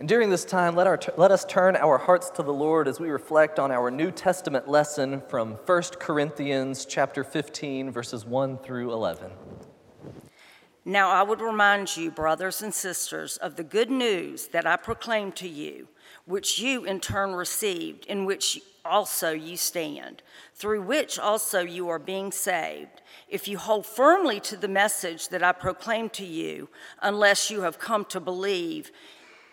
And during this time, let, our, let us turn our hearts to the Lord as we reflect on our New Testament lesson from 1 Corinthians chapter 15, verses 1 through 11. Now I would remind you, brothers and sisters, of the good news that I proclaimed to you, which you in turn received, in which also you stand, through which also you are being saved, if you hold firmly to the message that I proclaimed to you, unless you have come to believe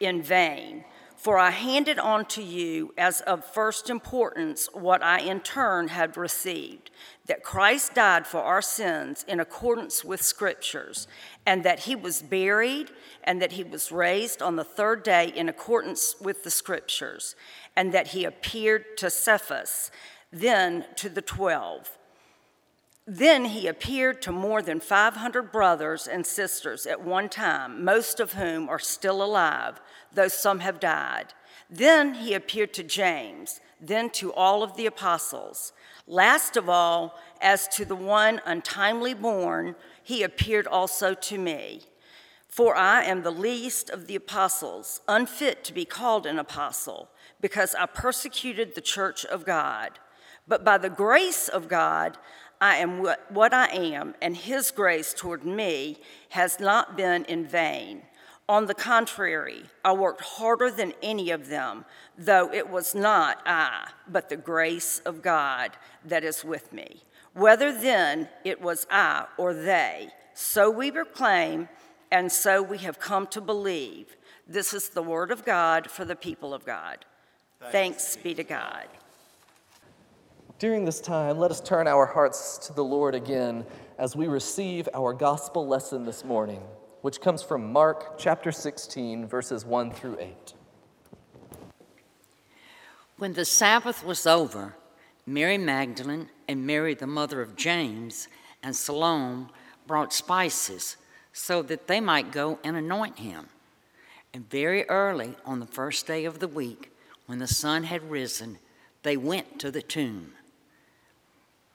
in vain. For I handed on to you as of first importance what I in turn had received that Christ died for our sins in accordance with Scriptures, and that he was buried, and that he was raised on the third day in accordance with the Scriptures, and that he appeared to Cephas, then to the twelve. Then he appeared to more than 500 brothers and sisters at one time, most of whom are still alive, though some have died. Then he appeared to James, then to all of the apostles. Last of all, as to the one untimely born, he appeared also to me. For I am the least of the apostles, unfit to be called an apostle, because I persecuted the church of God. But by the grace of God, I am what I am, and his grace toward me has not been in vain. On the contrary, I worked harder than any of them, though it was not I, but the grace of God that is with me. Whether then it was I or they, so we proclaim, and so we have come to believe. This is the word of God for the people of God. Thanks, Thanks be to God. During this time, let us turn our hearts to the Lord again as we receive our gospel lesson this morning, which comes from Mark chapter 16, verses 1 through 8. When the Sabbath was over, Mary Magdalene and Mary, the mother of James, and Salome brought spices so that they might go and anoint him. And very early on the first day of the week, when the sun had risen, they went to the tomb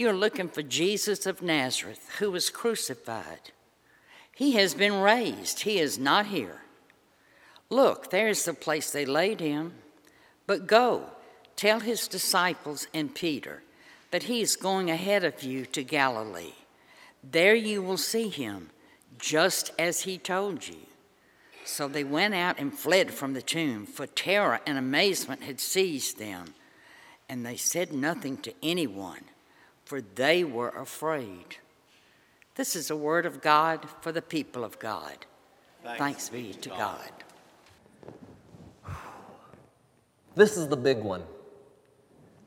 You're looking for Jesus of Nazareth, who was crucified. He has been raised, he is not here. Look, there's the place they laid him. But go, tell his disciples and Peter that he is going ahead of you to Galilee. There you will see him, just as he told you. So they went out and fled from the tomb, for terror and amazement had seized them, and they said nothing to anyone for they were afraid. This is a word of God for the people of God. Thanks, Thanks be to God. God. This is the big one.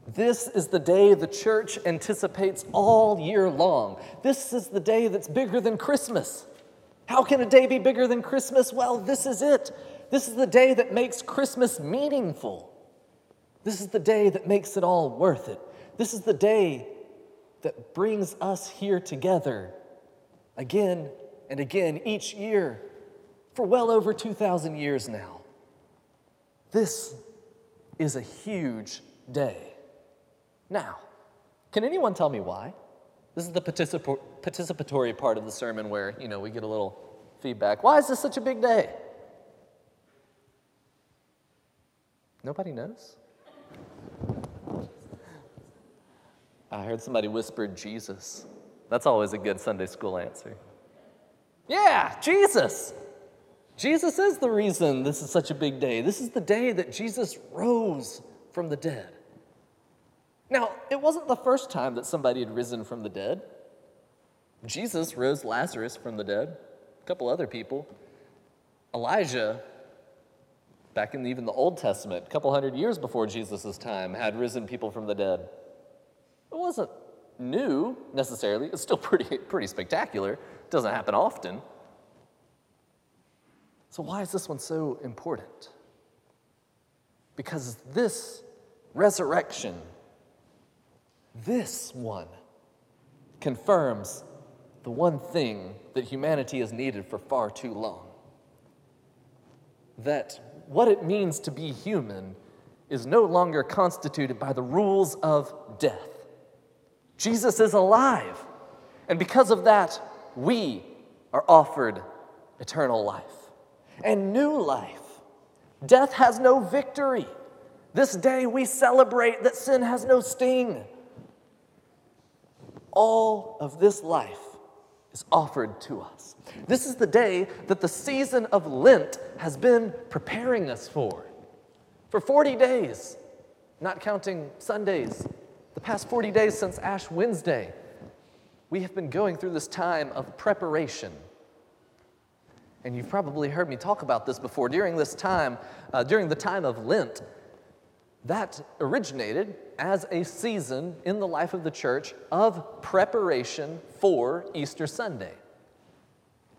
This is the day the church anticipates all year long. This is the day that's bigger than Christmas. How can a day be bigger than Christmas? Well, this is it. This is the day that makes Christmas meaningful. This is the day that makes it all worth it. This is the day that brings us here together again and again each year for well over 2,000 years now. This is a huge day. Now, can anyone tell me why? This is the particip- participatory part of the sermon where, you know, we get a little feedback. Why is this such a big day? Nobody knows? I heard somebody whisper Jesus. That's always a good Sunday school answer. Yeah, Jesus. Jesus is the reason this is such a big day. This is the day that Jesus rose from the dead. Now, it wasn't the first time that somebody had risen from the dead. Jesus rose Lazarus from the dead, a couple other people. Elijah, back in even the Old Testament, a couple hundred years before Jesus' time, had risen people from the dead. It wasn't new necessarily, it's still pretty, pretty spectacular. It doesn't happen often. So, why is this one so important? Because this resurrection, this one, confirms the one thing that humanity has needed for far too long that what it means to be human is no longer constituted by the rules of death. Jesus is alive, and because of that, we are offered eternal life and new life. Death has no victory. This day we celebrate that sin has no sting. All of this life is offered to us. This is the day that the season of Lent has been preparing us for. For 40 days, not counting Sundays, the past 40 days since Ash Wednesday, we have been going through this time of preparation. And you've probably heard me talk about this before. During this time, uh, during the time of Lent, that originated as a season in the life of the church of preparation for Easter Sunday.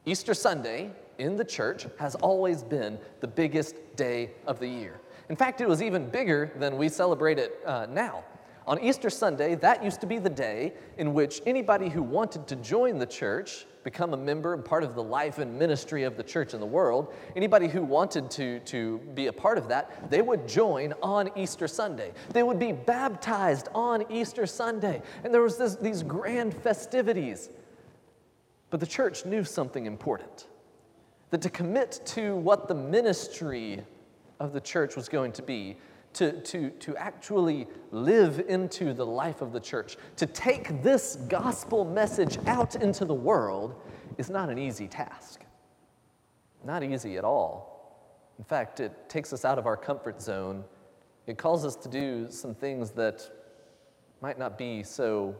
Easter Sunday in the church has always been the biggest day of the year. In fact, it was even bigger than we celebrate it uh, now. On Easter Sunday, that used to be the day in which anybody who wanted to join the church, become a member and part of the life and ministry of the church in the world, anybody who wanted to, to be a part of that, they would join on Easter Sunday. They would be baptized on Easter Sunday. And there was this, these grand festivities. But the church knew something important that to commit to what the ministry of the church was going to be, to, to, to actually live into the life of the church, to take this gospel message out into the world is not an easy task. Not easy at all. In fact, it takes us out of our comfort zone. It calls us to do some things that might not be so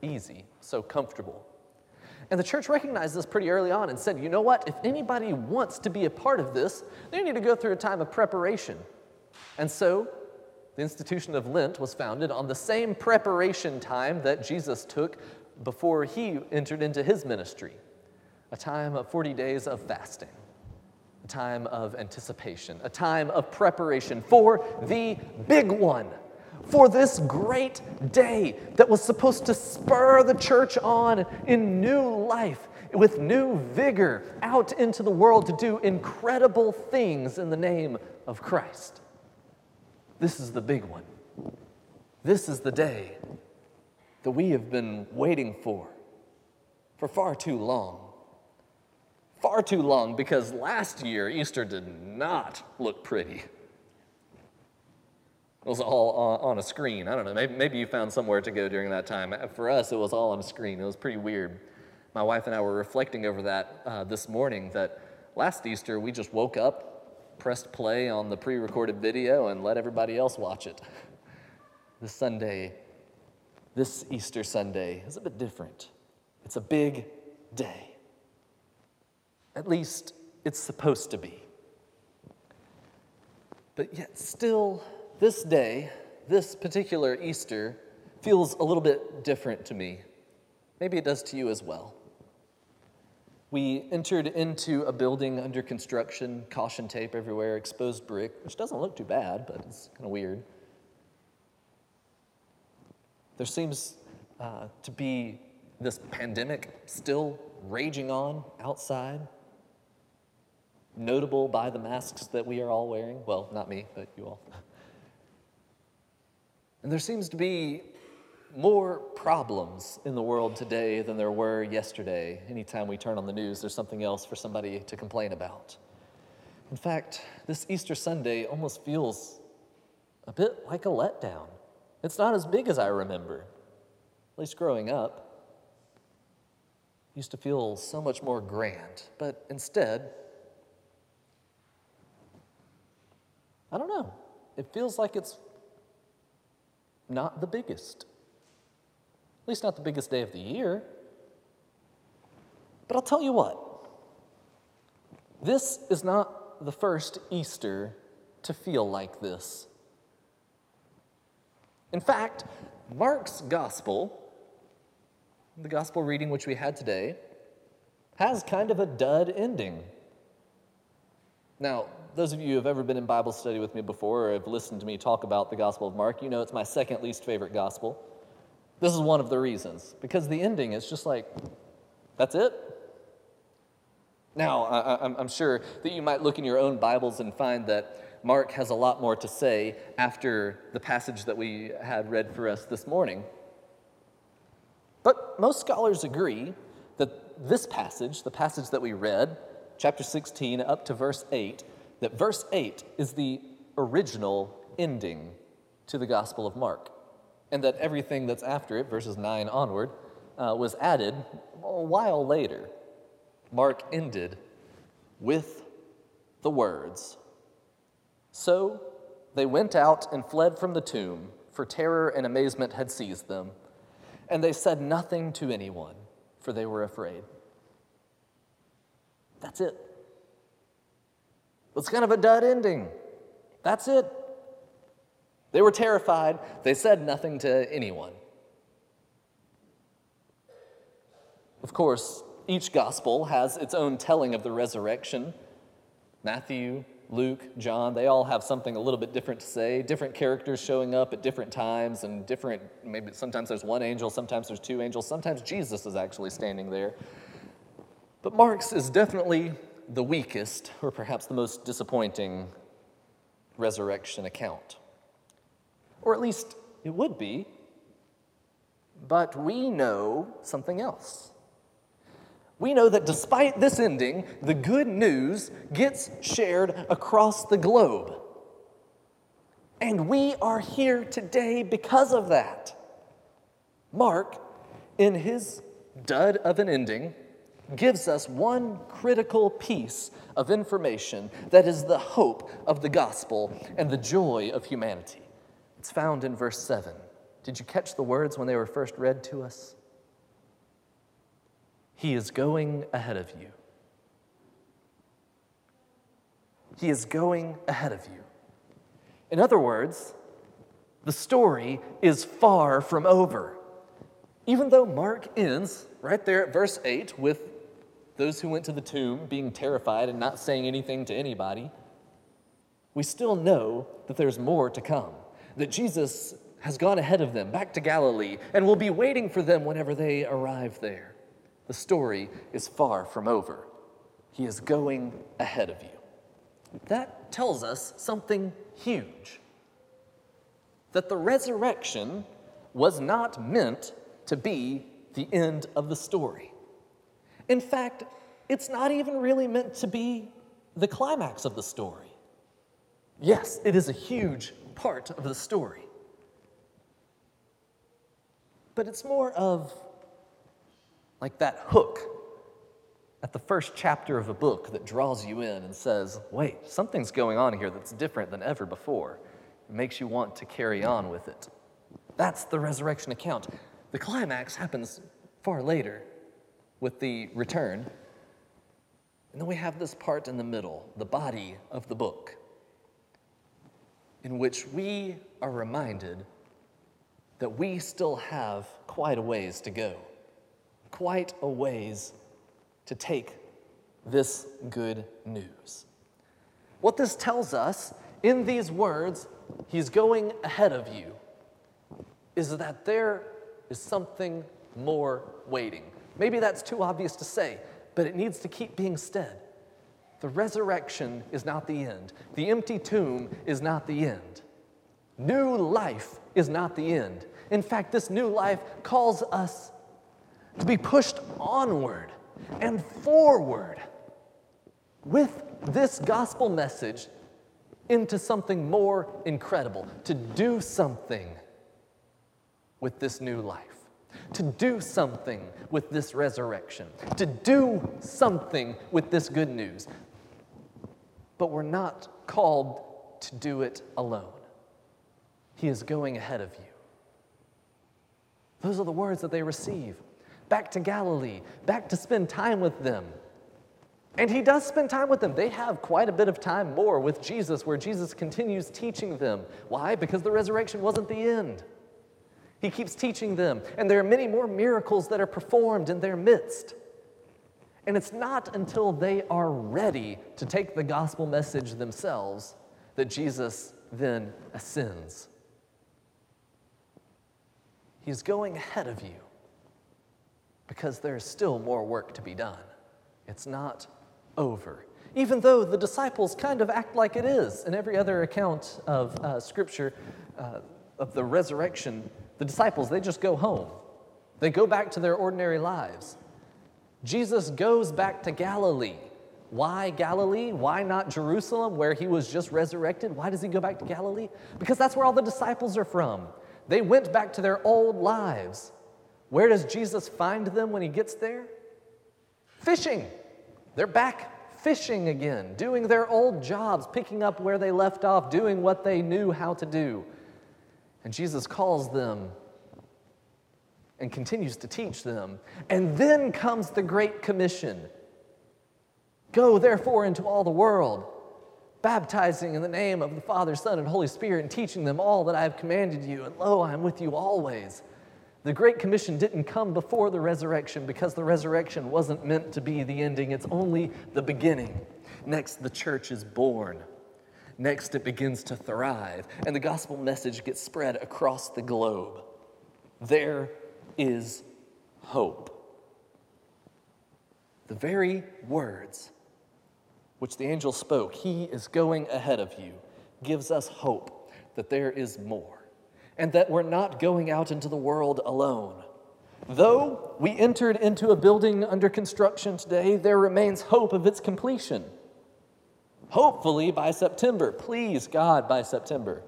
easy, so comfortable. And the church recognized this pretty early on and said, you know what? If anybody wants to be a part of this, they need to go through a time of preparation. And so, the institution of Lent was founded on the same preparation time that Jesus took before he entered into his ministry a time of 40 days of fasting, a time of anticipation, a time of preparation for the big one, for this great day that was supposed to spur the church on in new life. With new vigor out into the world to do incredible things in the name of Christ. This is the big one. This is the day that we have been waiting for for far too long. Far too long because last year Easter did not look pretty. It was all on a screen. I don't know, maybe, maybe you found somewhere to go during that time. For us, it was all on a screen. It was pretty weird. My wife and I were reflecting over that uh, this morning that last Easter we just woke up pressed play on the pre recorded video and let everybody else watch it. This Sunday, this Easter Sunday, is a bit different. It's a big day. At least it's supposed to be. But yet, still, this day, this particular Easter, feels a little bit different to me. Maybe it does to you as well. We entered into a building under construction, caution tape everywhere, exposed brick, which doesn't look too bad, but it's kind of weird. There seems uh, to be this pandemic still raging on outside, notable by the masks that we are all wearing. Well, not me, but you all. And there seems to be more problems in the world today than there were yesterday. Anytime we turn on the news, there's something else for somebody to complain about. In fact, this Easter Sunday almost feels a bit like a letdown. It's not as big as I remember, at least growing up. Used to feel so much more grand, but instead, I don't know. It feels like it's not the biggest. At least not the biggest day of the year. But I'll tell you what, this is not the first Easter to feel like this. In fact, Mark's gospel, the gospel reading which we had today, has kind of a dud ending. Now, those of you who have ever been in Bible study with me before or have listened to me talk about the Gospel of Mark, you know it's my second least favorite gospel. This is one of the reasons, because the ending is just like, that's it? Now, I, am sure that you might look in your own Bibles and find that Mark has a lot more to say after the passage that we had read for us this morning. But most scholars agree that this passage, the passage that we read, chapter 16 up to verse 8, that verse 8 is the original ending to the Gospel of Mark, and that everything that's after it, verses 9 onward, uh, was added a while later. Mark ended with the words So they went out and fled from the tomb, for terror and amazement had seized them, and they said nothing to anyone, for they were afraid. That's it. It's kind of a dud ending. That's it. They were terrified. They said nothing to anyone. Of course, each gospel has its own telling of the resurrection. Matthew, Luke, John, they all have something a little bit different to say, different characters showing up at different times, and different, maybe sometimes there's one angel, sometimes there's two angels, sometimes Jesus is actually standing there. But Mark's is definitely the weakest, or perhaps the most disappointing resurrection account. Or at least it would be. But we know something else. We know that despite this ending, the good news gets shared across the globe. And we are here today because of that. Mark, in his dud of an ending, gives us one critical piece of information that is the hope of the gospel and the joy of humanity. It's found in verse 7. Did you catch the words when they were first read to us? He is going ahead of you. He is going ahead of you. In other words, the story is far from over. Even though Mark ends right there at verse 8 with those who went to the tomb being terrified and not saying anything to anybody, we still know that there's more to come, that Jesus has gone ahead of them back to Galilee and will be waiting for them whenever they arrive there. The story is far from over. He is going ahead of you. That tells us something huge that the resurrection was not meant to be the end of the story. In fact, it's not even really meant to be the climax of the story. Yes, it is a huge part of the story. But it's more of like that hook at the first chapter of a book that draws you in and says, wait, something's going on here that's different than ever before. It makes you want to carry on with it. That's the resurrection account. The climax happens far later with the return. And then we have this part in the middle, the body of the book, in which we are reminded that we still have quite a ways to go, quite a ways to take this good news. What this tells us in these words, He's going ahead of you, is that there is something more waiting. Maybe that's too obvious to say, but it needs to keep being said. The resurrection is not the end, the empty tomb is not the end. New life is not the end. In fact, this new life calls us to be pushed onward and forward with this gospel message into something more incredible, to do something with this new life to do something with this resurrection, to do something with this good news. But we're not called to do it alone. He is going ahead of you. Those are the words that they receive. Back to Galilee, back to spend time with them. And he does spend time with them. They have quite a bit of time more with Jesus, where Jesus continues teaching them. Why? Because the resurrection wasn't the end. He keeps teaching them, and there are many more miracles that are performed in their midst. And it's not until they are ready to take the gospel message themselves that Jesus then ascends. He's going ahead of you because there's still more work to be done. It's not over. Even though the disciples kind of act like it is in every other account of uh, Scripture uh, of the resurrection, the disciples, they just go home. They go back to their ordinary lives. Jesus goes back to Galilee. Why Galilee? Why not Jerusalem, where he was just resurrected? Why does he go back to Galilee? Because that's where all the disciples are from. They went back to their old lives. Where does Jesus find them when he gets there? Fishing. They're back fishing again, doing their old jobs, picking up where they left off, doing what they knew how to do. And Jesus calls them and continues to teach them. And then comes the Great Commission Go, therefore, into all the world, baptizing in the name of the Father, Son, and Holy Spirit, and teaching them all that I have commanded you. And lo, I am with you always. The Great Commission didn't come before the resurrection because the resurrection wasn't meant to be the ending, it's only the beginning. Next, the church is born. Next, it begins to thrive, and the gospel message gets spread across the globe. There is hope. The very words which the angel spoke, He is going ahead of you, gives us hope that there is more and that we're not going out into the world alone. Though we entered into a building under construction today, there remains hope of its completion. Hopefully by September. Please, God, by September.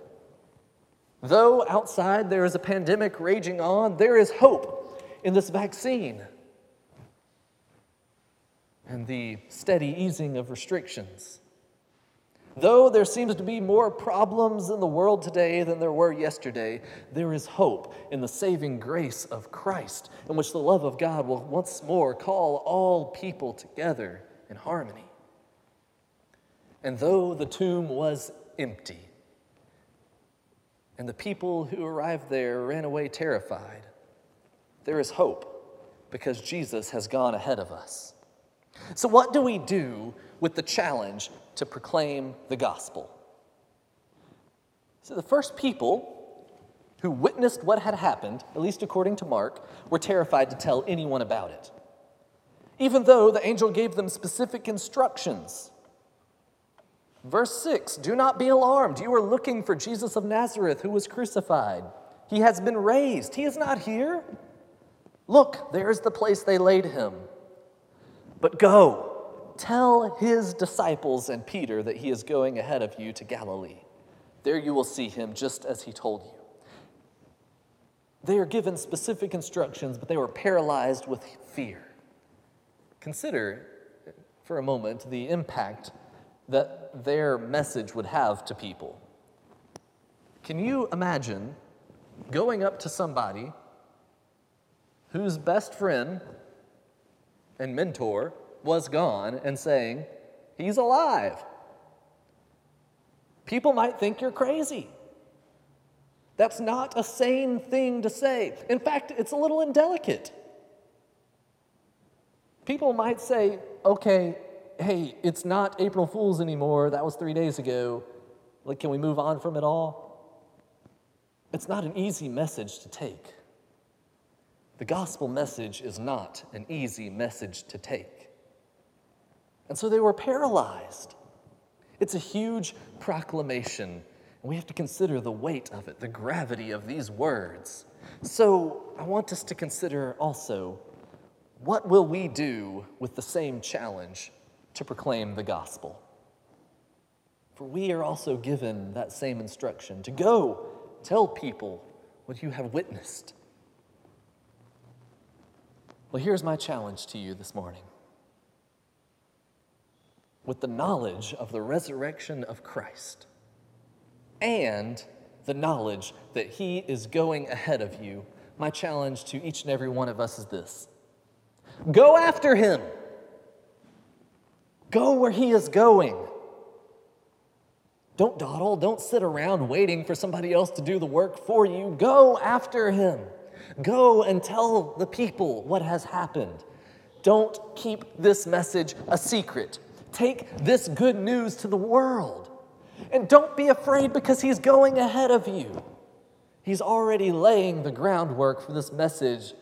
Though outside there is a pandemic raging on, there is hope in this vaccine and the steady easing of restrictions. Though there seems to be more problems in the world today than there were yesterday, there is hope in the saving grace of Christ, in which the love of God will once more call all people together in harmony. And though the tomb was empty, and the people who arrived there ran away terrified, there is hope because Jesus has gone ahead of us. So, what do we do with the challenge to proclaim the gospel? So, the first people who witnessed what had happened, at least according to Mark, were terrified to tell anyone about it, even though the angel gave them specific instructions. Verse 6 Do not be alarmed. You are looking for Jesus of Nazareth who was crucified. He has been raised. He is not here. Look, there is the place they laid him. But go, tell his disciples and Peter that he is going ahead of you to Galilee. There you will see him just as he told you. They are given specific instructions, but they were paralyzed with fear. Consider for a moment the impact their message would have to people. Can you imagine going up to somebody whose best friend and mentor was gone and saying, He's alive. People might think you're crazy. That's not a sane thing to say. In fact, it's a little indelicate. People might say, okay, hey, it's not April Fool's anymore. That was three days ago. Like, can we move on from it all? It's not an easy message to take. The gospel message is not an easy message to take. And so they were paralyzed. It's a huge proclamation, and we have to consider the weight of it, the gravity of these words. So I want us to consider also what will we do with the same challenge to proclaim the gospel? For we are also given that same instruction to go tell people what you have witnessed well, here's my challenge to you this morning. With the knowledge of the resurrection of Christ and the knowledge that He is going ahead of you, my challenge to each and every one of us is this go after Him, go where He is going. Don't dawdle, don't sit around waiting for somebody else to do the work for you. Go after Him. Go and tell the people what has happened. Don't keep this message a secret. Take this good news to the world. And don't be afraid because he's going ahead of you. He's already laying the groundwork for this message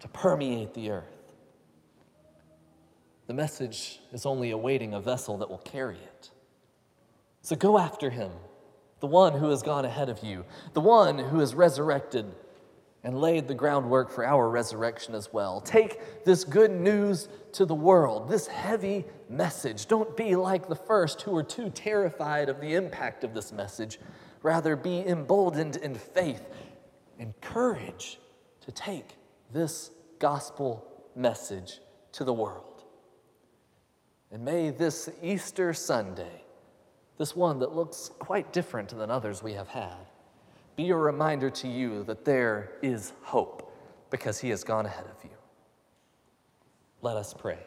to permeate the earth. The message is only awaiting a vessel that will carry it. So go after him, the one who has gone ahead of you, the one who has resurrected and laid the groundwork for our resurrection as well. Take this good news to the world, this heavy message. Don't be like the first who were too terrified of the impact of this message. Rather, be emboldened in faith and courage to take this gospel message to the world. And may this Easter Sunday, this one that looks quite different than others we have had, be a reminder to you that there is hope because he has gone ahead of you. Let us pray.